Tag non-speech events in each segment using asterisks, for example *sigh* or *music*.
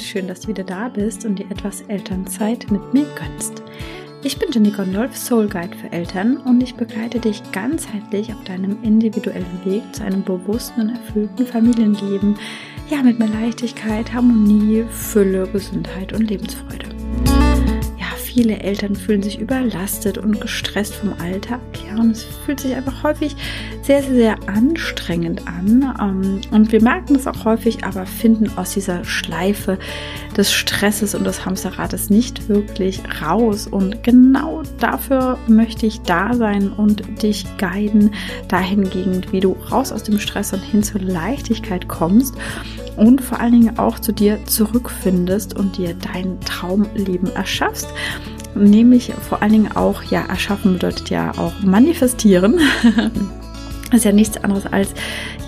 und schön, dass du wieder da bist und dir etwas Elternzeit mit mir gönnst. Ich bin Jenny Gondolf, Soul Guide für Eltern und ich begleite dich ganzheitlich auf deinem individuellen Weg zu einem bewussten und erfüllten Familienleben. Ja, mit mehr Leichtigkeit, Harmonie, Fülle, Gesundheit und Lebensfreude viele Eltern fühlen sich überlastet und gestresst vom Alltag. Ja, und es fühlt sich einfach häufig sehr, sehr, sehr anstrengend an. Ähm, und wir merken das auch häufig, aber finden aus dieser Schleife des Stresses und des Hamsterrates nicht wirklich raus. Und genau dafür möchte ich da sein und dich guiden dahingehend, wie du raus aus dem Stress und hin zur Leichtigkeit kommst und vor allen Dingen auch zu dir zurückfindest und dir dein Traumleben erschaffst. Nämlich vor allen Dingen auch, ja, erschaffen bedeutet ja auch manifestieren. Das *laughs* ist ja nichts anderes als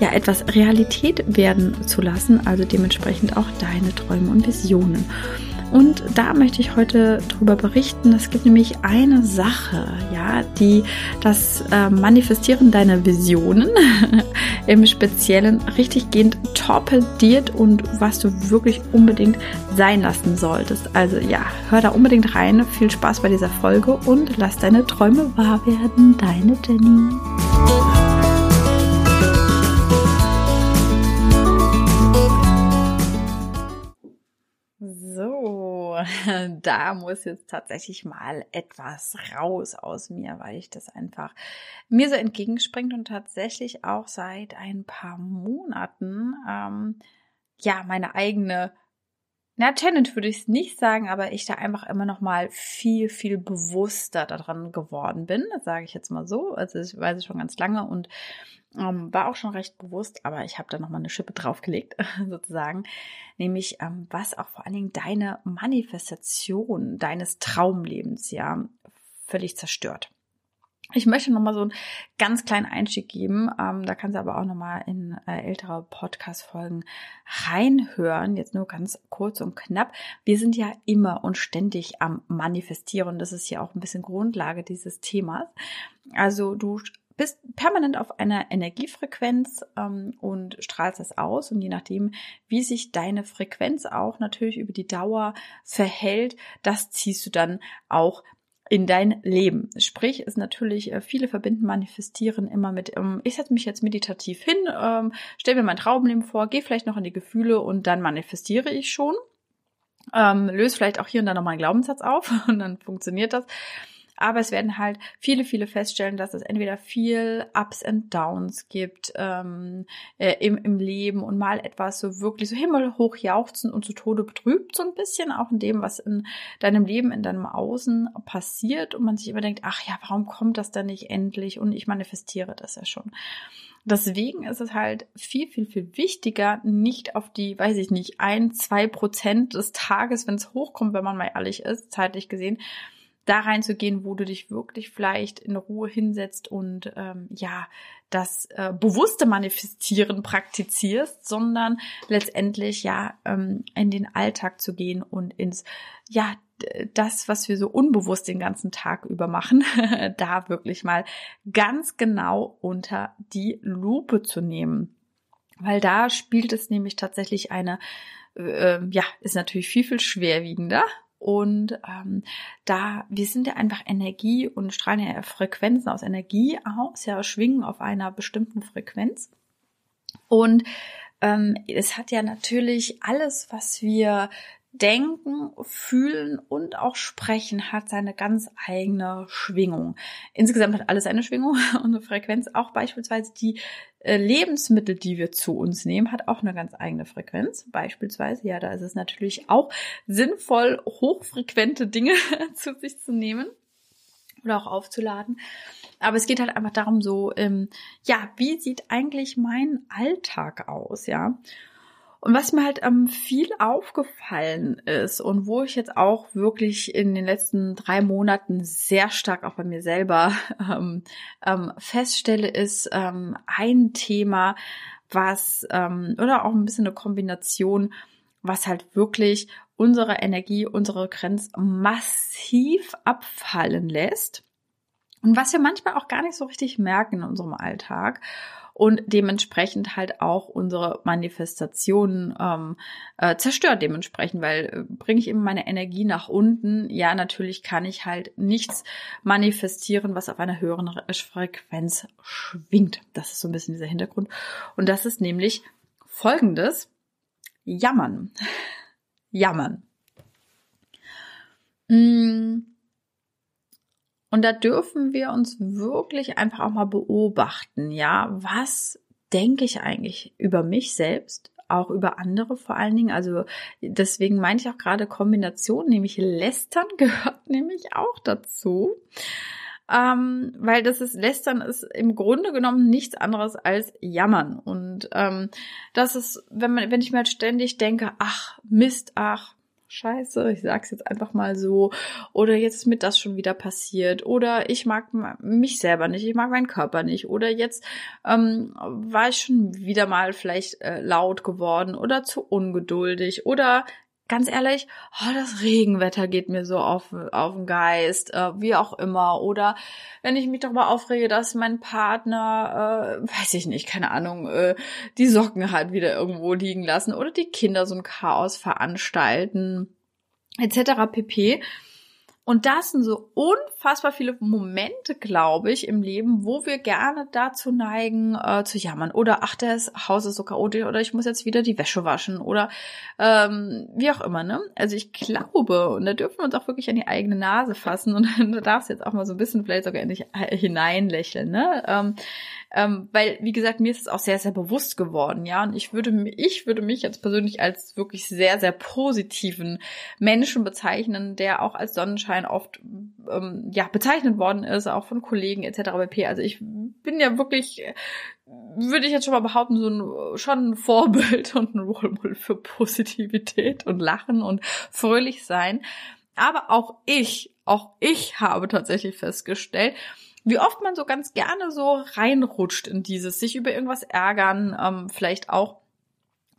ja etwas Realität werden zu lassen, also dementsprechend auch deine Träume und Visionen. Und da möchte ich heute darüber berichten. Es gibt nämlich eine Sache, ja, die das äh, Manifestieren deiner Visionen *laughs* im Speziellen richtig gehend torpediert und was du wirklich unbedingt sein lassen solltest. Also ja, hör da unbedingt rein. Viel Spaß bei dieser Folge und lass deine Träume wahr werden. Deine Jenny. *laughs* da muss jetzt tatsächlich mal etwas raus aus mir, weil ich das einfach mir so entgegenspringt und tatsächlich auch seit ein paar Monaten ähm, ja meine eigene na, Challenge würde ich es nicht sagen, aber ich da einfach immer noch mal viel, viel bewusster daran geworden bin. Das sage ich jetzt mal so. Also ich weiß es schon ganz lange und ähm, war auch schon recht bewusst, aber ich habe da noch mal eine Schippe draufgelegt, *laughs* sozusagen. Nämlich, ähm, was auch vor allen Dingen deine Manifestation deines Traumlebens ja völlig zerstört. Ich möchte noch mal so einen ganz kleinen Einstieg geben. Ähm, da kannst du aber auch noch mal in äh, ältere Podcast-Folgen reinhören. Jetzt nur ganz kurz und knapp. Wir sind ja immer und ständig am Manifestieren. Das ist ja auch ein bisschen Grundlage dieses Themas. Also du bist permanent auf einer Energiefrequenz ähm, und strahlst das aus. Und je nachdem, wie sich deine Frequenz auch natürlich über die Dauer verhält, das ziehst du dann auch in dein Leben. Sprich, ist natürlich, äh, viele verbinden manifestieren immer mit, ähm, ich setze mich jetzt meditativ hin, ähm, stell mir mein Traumleben vor, gehe vielleicht noch in die Gefühle und dann manifestiere ich schon. Ähm, löse vielleicht auch hier und da noch mal einen Glaubenssatz auf *laughs* und dann funktioniert das. Aber es werden halt viele, viele feststellen, dass es entweder viel Ups and Downs gibt ähm, äh, im, im Leben und mal etwas so wirklich so himmelhoch jauchzen und zu Tode betrübt, so ein bisschen auch in dem, was in deinem Leben, in deinem Außen passiert und man sich immer denkt, ach ja, warum kommt das denn nicht endlich und ich manifestiere das ja schon. Deswegen ist es halt viel, viel, viel wichtiger, nicht auf die, weiß ich nicht, ein, zwei Prozent des Tages, wenn es hochkommt, wenn man mal ehrlich ist, zeitlich gesehen, da reinzugehen, wo du dich wirklich vielleicht in Ruhe hinsetzt und ähm, ja das äh, bewusste Manifestieren praktizierst, sondern letztendlich ja ähm, in den Alltag zu gehen und ins ja das, was wir so unbewusst den ganzen Tag über machen, *laughs* da wirklich mal ganz genau unter die Lupe zu nehmen. Weil da spielt es nämlich tatsächlich eine, äh, ja, ist natürlich viel, viel schwerwiegender und ähm, da, wir sind ja einfach Energie und strahlen ja Frequenzen aus Energie aus, ja, schwingen auf einer bestimmten Frequenz. Und ähm, es hat ja natürlich alles, was wir Denken, Fühlen und auch Sprechen hat seine ganz eigene Schwingung. Insgesamt hat alles eine Schwingung *laughs* und eine Frequenz. Auch beispielsweise die Lebensmittel, die wir zu uns nehmen, hat auch eine ganz eigene Frequenz. Beispielsweise, ja, da ist es natürlich auch sinnvoll, hochfrequente Dinge *laughs* zu sich zu nehmen oder auch aufzuladen. Aber es geht halt einfach darum, so, ähm, ja, wie sieht eigentlich mein Alltag aus, ja? Und was mir halt ähm, viel aufgefallen ist und wo ich jetzt auch wirklich in den letzten drei Monaten sehr stark auch bei mir selber *laughs* ähm, ähm, feststelle, ist ähm, ein Thema, was ähm, oder auch ein bisschen eine Kombination, was halt wirklich unsere Energie, unsere Grenz massiv abfallen lässt und was wir manchmal auch gar nicht so richtig merken in unserem Alltag. Und dementsprechend halt auch unsere Manifestationen ähm, äh, zerstört dementsprechend, weil äh, bringe ich immer meine Energie nach unten, ja, natürlich kann ich halt nichts manifestieren, was auf einer höheren Frequenz schwingt. Das ist so ein bisschen dieser Hintergrund. Und das ist nämlich folgendes. Jammern. *laughs* Jammern. Mm. Und da dürfen wir uns wirklich einfach auch mal beobachten, ja, was denke ich eigentlich über mich selbst, auch über andere vor allen Dingen. Also deswegen meine ich auch gerade Kombination, nämlich Lästern *laughs* gehört nämlich auch dazu. Ähm, weil das ist, Lästern ist im Grunde genommen nichts anderes als Jammern. Und ähm, das ist, wenn man, wenn ich mir halt ständig denke, ach, Mist, ach, Scheiße, ich sag's jetzt einfach mal so, oder jetzt ist mir das schon wieder passiert, oder ich mag mich selber nicht, ich mag meinen Körper nicht, oder jetzt ähm, war ich schon wieder mal vielleicht äh, laut geworden oder zu ungeduldig, oder ganz ehrlich, oh, das Regenwetter geht mir so auf, auf den Geist, äh, wie auch immer. Oder wenn ich mich darüber aufrege, dass mein Partner, äh, weiß ich nicht, keine Ahnung, äh, die Socken halt wieder irgendwo liegen lassen oder die Kinder so ein Chaos veranstalten, etc. pp. Und das sind so unfassbar viele Momente, glaube ich, im Leben, wo wir gerne dazu neigen, äh, zu jammern. Oder ach, das Haus ist so chaotisch oder ich muss jetzt wieder die Wäsche waschen oder ähm, wie auch immer, ne? Also ich glaube, und da dürfen wir uns auch wirklich an die eigene Nase fassen und *laughs* da darfst du jetzt auch mal so ein bisschen vielleicht sogar in dich hineinlächeln, ne? Ähm, ähm, weil, wie gesagt, mir ist es auch sehr, sehr bewusst geworden, ja. Und ich würde, ich würde mich jetzt persönlich als wirklich sehr, sehr positiven Menschen bezeichnen, der auch als Sonnenschein oft ähm, ja bezeichnet worden ist, auch von Kollegen etc. pp. Also ich bin ja wirklich, würde ich jetzt schon mal behaupten, so ein schon ein Vorbild *laughs* und ein Role Model für Positivität und Lachen und fröhlich sein. Aber auch ich, auch ich habe tatsächlich festgestellt, wie oft man so ganz gerne so reinrutscht in dieses, sich über irgendwas ärgern, ähm, vielleicht auch.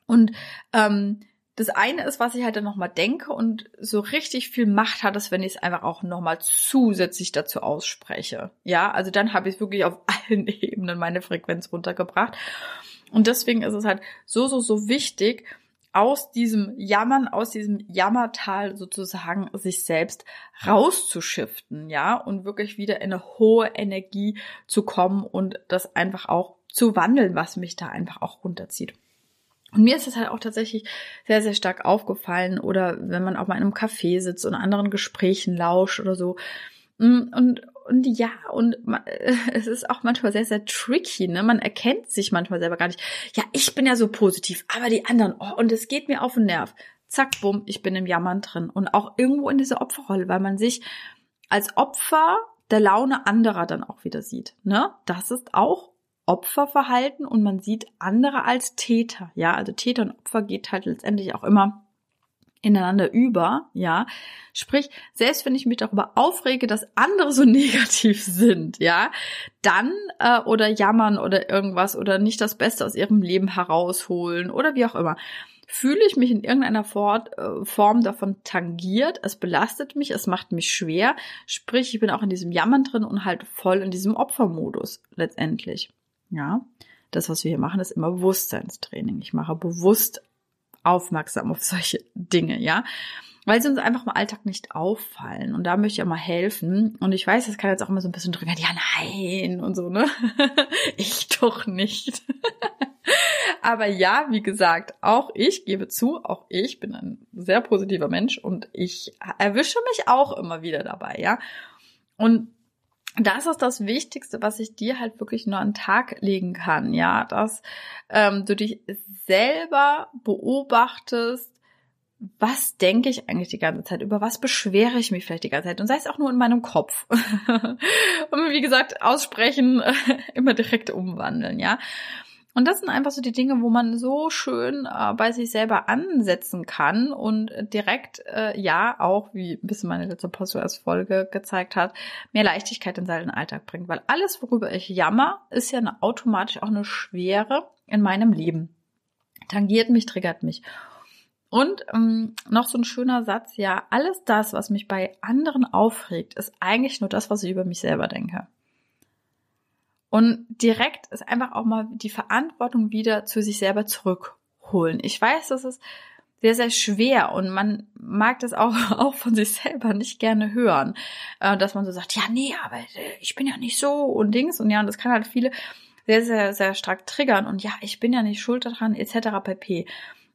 Und ähm, das eine ist, was ich halt dann nochmal denke und so richtig viel Macht hat es, wenn ich es einfach auch nochmal zusätzlich dazu ausspreche. Ja, also dann habe ich wirklich auf *laughs* allen Ebenen meine Frequenz runtergebracht. Und deswegen ist es halt so, so, so wichtig, aus diesem Jammern, aus diesem Jammertal sozusagen sich selbst rauszuschiften, ja, und wirklich wieder in eine hohe Energie zu kommen und das einfach auch zu wandeln, was mich da einfach auch runterzieht. Und mir ist das halt auch tatsächlich sehr, sehr stark aufgefallen oder wenn man auch mal in einem Café sitzt und anderen Gesprächen lauscht oder so. Mm, und, und ja, und *laughs* es ist auch manchmal sehr, sehr tricky, ne? Man erkennt sich manchmal selber gar nicht. Ja, ich bin ja so positiv, aber die anderen, oh, und es geht mir auf den Nerv. Zack, bumm, ich bin im Jammern drin. Und auch irgendwo in dieser Opferrolle, weil man sich als Opfer der Laune anderer dann auch wieder sieht, ne? Das ist auch Opferverhalten und man sieht andere als Täter. Ja, also Täter und Opfer geht halt letztendlich auch immer ineinander über, ja. Sprich, selbst wenn ich mich darüber aufrege, dass andere so *laughs* negativ sind, ja, dann äh, oder jammern oder irgendwas oder nicht das Beste aus ihrem Leben herausholen oder wie auch immer, fühle ich mich in irgendeiner äh, Form davon tangiert, es belastet mich, es macht mich schwer, sprich, ich bin auch in diesem Jammern drin und halt voll in diesem Opfermodus letztendlich, ja. Das, was wir hier machen, ist immer Bewusstseinstraining. Ich mache bewusst aufmerksam auf solche Dinge, ja. Weil sie uns einfach im Alltag nicht auffallen. Und da möchte ich auch mal helfen. Und ich weiß, das kann jetzt auch immer so ein bisschen drücken, ja, nein, und so, ne? *laughs* ich doch nicht. *laughs* Aber ja, wie gesagt, auch ich gebe zu, auch ich bin ein sehr positiver Mensch und ich erwische mich auch immer wieder dabei, ja. Und das ist das Wichtigste, was ich dir halt wirklich nur an den Tag legen kann, ja, dass ähm, du dich selber beobachtest, was denke ich eigentlich die ganze Zeit, über was beschwere ich mich vielleicht die ganze Zeit und sei es auch nur in meinem Kopf. *laughs* und wie gesagt, aussprechen, *laughs* immer direkt umwandeln, ja. Und das sind einfach so die Dinge, wo man so schön äh, bei sich selber ansetzen kann und direkt, äh, ja, auch, wie ein bisschen meine letzte Podcast-Folge gezeigt hat, mehr Leichtigkeit in seinen Alltag bringt. Weil alles, worüber ich jammer, ist ja eine, automatisch auch eine Schwere in meinem Leben. Tangiert mich, triggert mich. Und ähm, noch so ein schöner Satz, ja, alles das, was mich bei anderen aufregt, ist eigentlich nur das, was ich über mich selber denke. Und direkt ist einfach auch mal die Verantwortung wieder zu sich selber zurückholen. Ich weiß, das ist sehr, sehr schwer und man mag das auch, *laughs* auch von sich selber nicht gerne hören, äh, dass man so sagt, ja, nee, aber äh, ich bin ja nicht so und Dings und ja, und das kann halt viele sehr, sehr, sehr stark triggern und ja, ich bin ja nicht schuld daran, etc. pp.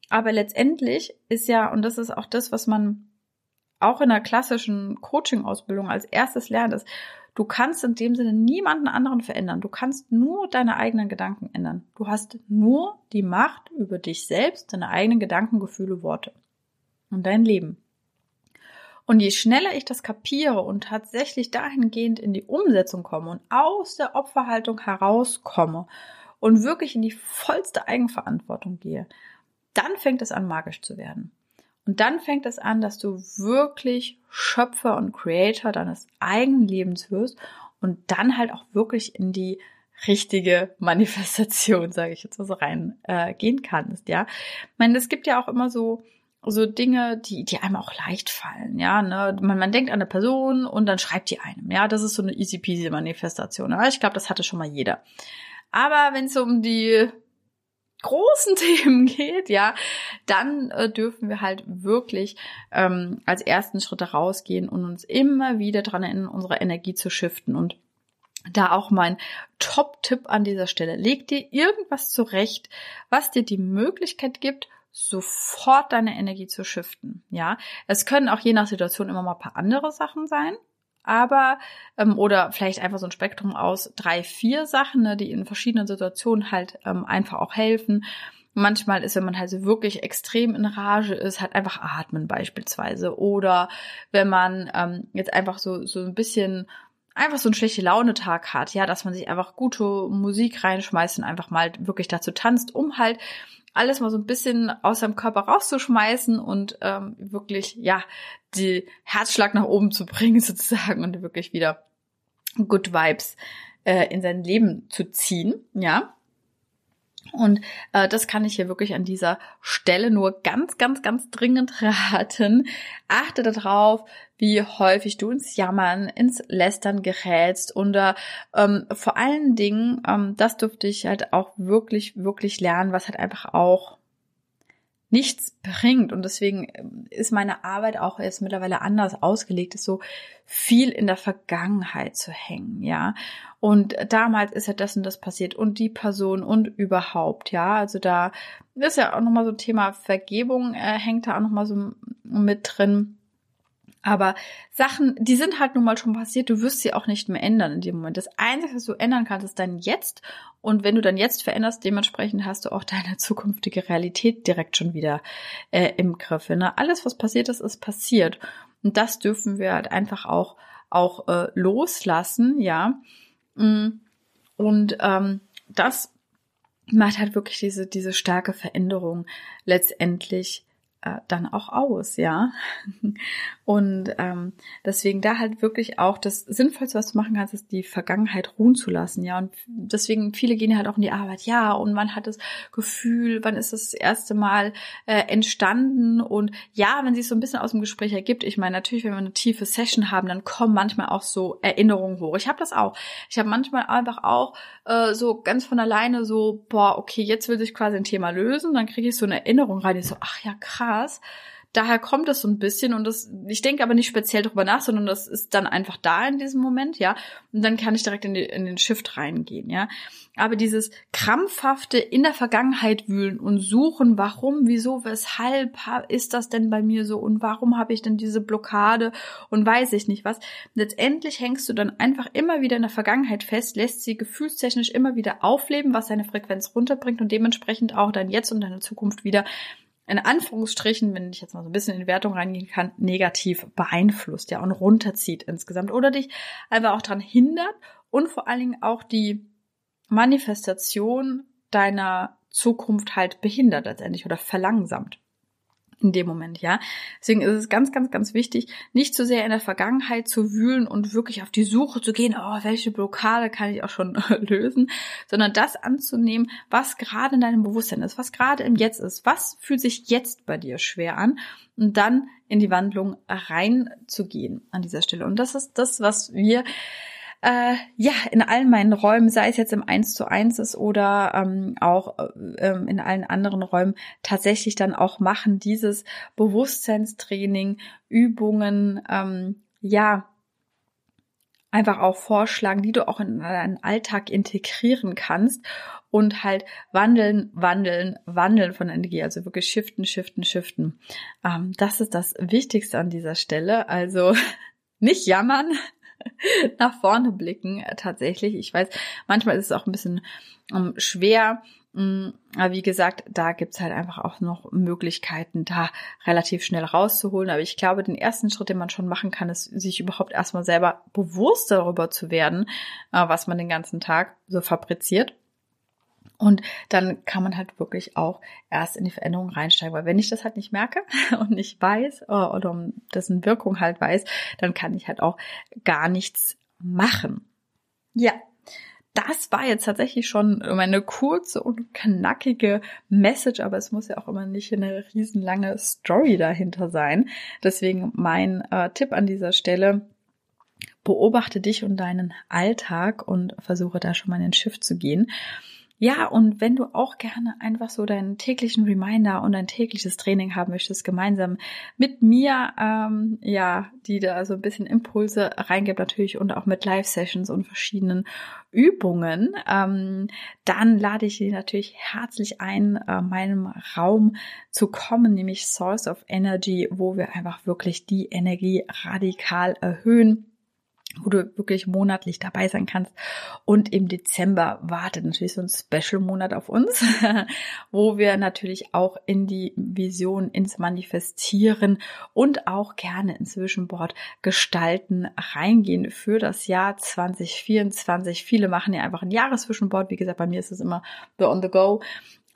Aber letztendlich ist ja, und das ist auch das, was man auch in der klassischen Coaching-Ausbildung als erstes lernt, ist, Du kannst in dem Sinne niemanden anderen verändern. Du kannst nur deine eigenen Gedanken ändern. Du hast nur die Macht über dich selbst, deine eigenen Gedanken, Gefühle, Worte und dein Leben. Und je schneller ich das kapiere und tatsächlich dahingehend in die Umsetzung komme und aus der Opferhaltung herauskomme und wirklich in die vollste Eigenverantwortung gehe, dann fängt es an, magisch zu werden. Und dann fängt es an, dass du wirklich Schöpfer und Creator deines eigenen Lebens wirst und dann halt auch wirklich in die richtige *laughs* Manifestation, sage ich jetzt mal so rein, äh, gehen kannst, ja. Ich meine, es gibt ja auch immer so so Dinge, die, die einem auch leicht fallen, ja, ne? Man, man denkt an eine Person und dann schreibt die einem, ja, das ist so eine easy peasy Manifestation. Ja? Ich glaube, das hatte schon mal jeder. Aber wenn es um die großen *laughs* Themen geht, ja, dann äh, dürfen wir halt wirklich ähm, als ersten Schritt rausgehen und uns immer wieder dran erinnern, unsere Energie zu shiften. Und da auch mein Top-Tipp an dieser Stelle. Leg dir irgendwas zurecht, was dir die Möglichkeit gibt, sofort deine Energie zu shiften. Ja, es können auch je nach Situation immer mal ein paar andere Sachen sein aber ähm, oder vielleicht einfach so ein Spektrum aus drei, vier Sachen, ne, die in verschiedenen Situationen halt ähm, einfach auch helfen. Manchmal ist, wenn man halt so wirklich extrem in Rage ist, halt einfach atmen beispielsweise. Oder wenn man ähm, jetzt einfach so, so ein bisschen einfach so einen schlechte Launetag hat, ja, dass man sich einfach gute Musik reinschmeißt und einfach mal wirklich dazu tanzt, um halt alles mal so ein bisschen aus seinem Körper rauszuschmeißen und ähm, wirklich, ja, die Herzschlag nach oben zu *laughs* bringen sozusagen und wirklich wieder Good Vibes äh, in sein Leben zu ziehen, ja. Und äh, das kann ich hier wirklich an dieser Stelle nur ganz, ganz, ganz dringend *laughs* raten. Achte darauf, wie häufig du ins Jammern, ins Lästern gerätst und äh, ähm, vor allen Dingen, ähm, das durfte ich halt auch wirklich, wirklich lernen, was halt einfach auch nichts bringt. Und deswegen ähm, ist meine Arbeit auch jetzt mittlerweile anders ausgelegt, ist so viel in der Vergangenheit zu hängen, ja. Und damals ist ja das und das passiert und die Person und überhaupt, ja. Also da ist ja auch nochmal so ein Thema Vergebung, äh, hängt da auch nochmal so mit drin. Aber Sachen, die sind halt nun mal schon passiert, du wirst sie auch nicht mehr ändern in dem Moment. Das Einzige, was du ändern kannst, ist dein Jetzt. Und wenn du dann Jetzt veränderst, dementsprechend hast du auch deine zukünftige Realität direkt schon wieder äh, im Griff. Ne? Alles, was passiert ist, ist passiert. Und das dürfen wir halt einfach auch, auch äh, loslassen, ja. Mm. Und ähm, das macht halt wirklich diese, diese starke Veränderung letztendlich äh, dann auch aus, ja. *laughs* Und ähm, deswegen da halt wirklich auch das Sinnvollste, was du machen kannst, ist die Vergangenheit ruhen zu lassen, ja. Und deswegen viele gehen halt auch in die Arbeit, ja. Und man hat das Gefühl, wann ist das, das erste Mal äh, entstanden? Und ja, wenn sich so ein bisschen aus dem Gespräch ergibt, ich meine, natürlich, wenn wir eine tiefe Session haben, dann kommen manchmal auch so Erinnerungen hoch. Ich habe das auch. Ich habe manchmal einfach auch äh, so ganz von alleine so, boah, okay, jetzt will sich quasi ein Thema lösen, dann kriege ich so eine Erinnerung rein, die so, ach ja, krass daher kommt es so ein bisschen und das, ich denke aber nicht speziell drüber nach, sondern das ist dann einfach da in diesem Moment, ja. Und dann kann ich direkt in, die, in den Shift reingehen, ja. Aber dieses krampfhafte in der Vergangenheit wühlen und suchen, warum, wieso, weshalb ist das denn bei mir so und warum habe ich denn diese Blockade und weiß ich nicht was. Letztendlich hängst du dann einfach immer wieder in der Vergangenheit fest, lässt sie gefühlstechnisch immer wieder aufleben, was deine Frequenz runterbringt und dementsprechend auch dein Jetzt und deine Zukunft wieder in Anführungsstrichen, wenn ich jetzt mal so ein bisschen in Wertung reingehen kann, negativ beeinflusst, ja, und runterzieht insgesamt oder dich einfach auch daran hindert und vor allen Dingen auch die Manifestation deiner Zukunft halt behindert letztendlich oder verlangsamt in dem Moment, ja. Deswegen ist es ganz, ganz, ganz wichtig, nicht zu sehr in der Vergangenheit zu wühlen und wirklich auf die Suche zu gehen, oh, welche Blockade kann ich auch schon *laughs* lösen, sondern das anzunehmen, was gerade in deinem Bewusstsein ist, was gerade im Jetzt ist, was fühlt sich jetzt bei dir schwer an und dann in die Wandlung reinzugehen an dieser Stelle. Und das ist das, was wir äh, ja, in allen meinen Räumen, sei es jetzt im 1 zu 1 ist oder ähm, auch ähm, in allen anderen Räumen, tatsächlich dann auch machen, dieses Bewusstseinstraining, Übungen, ähm, ja, einfach auch vorschlagen, die du auch in deinen Alltag integrieren kannst und halt wandeln, wandeln, wandeln von Energie, also wirklich shiften, shiften, shiften. Ähm, das ist das Wichtigste an dieser Stelle. Also *laughs* nicht jammern, *laughs* nach vorne blicken tatsächlich. Ich weiß, manchmal ist es auch ein bisschen ähm, schwer, mm, aber wie gesagt, da gibt's halt einfach auch noch Möglichkeiten, da relativ schnell rauszuholen. Aber ich glaube, den ersten Schritt, den man schon machen kann, ist, sich überhaupt erstmal selber bewusst darüber zu werden, äh, was man den ganzen Tag so fabriziert. Und dann kann man halt wirklich auch erst in die Veränderung reinsteigen. Weil wenn ich das halt nicht merke *laughs* und nicht weiß äh, oder um dessen Wirkung halt weiß, dann kann ich halt auch gar nichts machen. Ja, das war jetzt tatsächlich schon meine kurze und knackige Message, aber es muss ja auch immer nicht eine riesenlange Story dahinter sein. Deswegen mein äh, Tipp an dieser Stelle, beobachte dich und deinen Alltag und versuche da schon mal in den Schiff zu gehen. Ja, und wenn du auch gerne einfach so deinen täglichen Reminder und ein tägliches Training haben möchtest, gemeinsam mit mir, ähm, ja, die da so ein bisschen Impulse reingibt natürlich und auch mit Live-Sessions und verschiedenen Übungen, ähm, dann lade ich dich natürlich herzlich ein, äh, meinem Raum zu kommen, nämlich Source of Energy, wo wir einfach wirklich die Energie radikal erhöhen wo du wirklich monatlich dabei sein kannst. Und im Dezember wartet natürlich so ein Special-Monat auf uns, *laughs* wo wir natürlich auch in die Vision, ins Manifestieren und auch gerne ins Zwischenboard gestalten reingehen für das Jahr 2024. Viele machen ja einfach ein Jahreszwischenboard. Wie gesagt, bei mir ist es immer the on the go.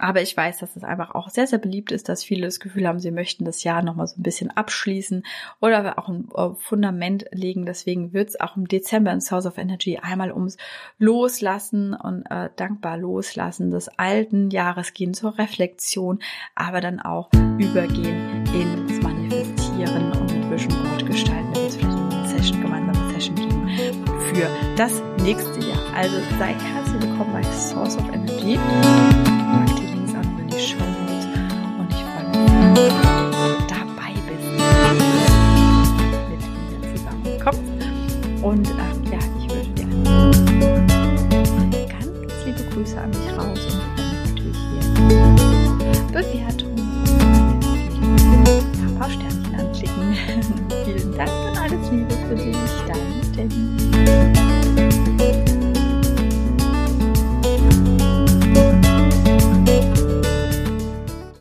Aber ich weiß, dass es einfach auch sehr, sehr beliebt ist, dass viele das Gefühl haben, sie möchten das Jahr nochmal so ein bisschen abschließen oder auch ein äh, Fundament legen. Deswegen wird es auch im Dezember in Source of Energy einmal ums Loslassen und äh, dankbar Loslassen des alten Jahres gehen zur Reflexion, aber dann auch übergehen ins Manifestieren und ein Vision Board gestalten. Da wird es vielleicht eine Session, gemeinsame Session geben für das nächste Jahr. Also sei herzlich willkommen bei Source of Energy.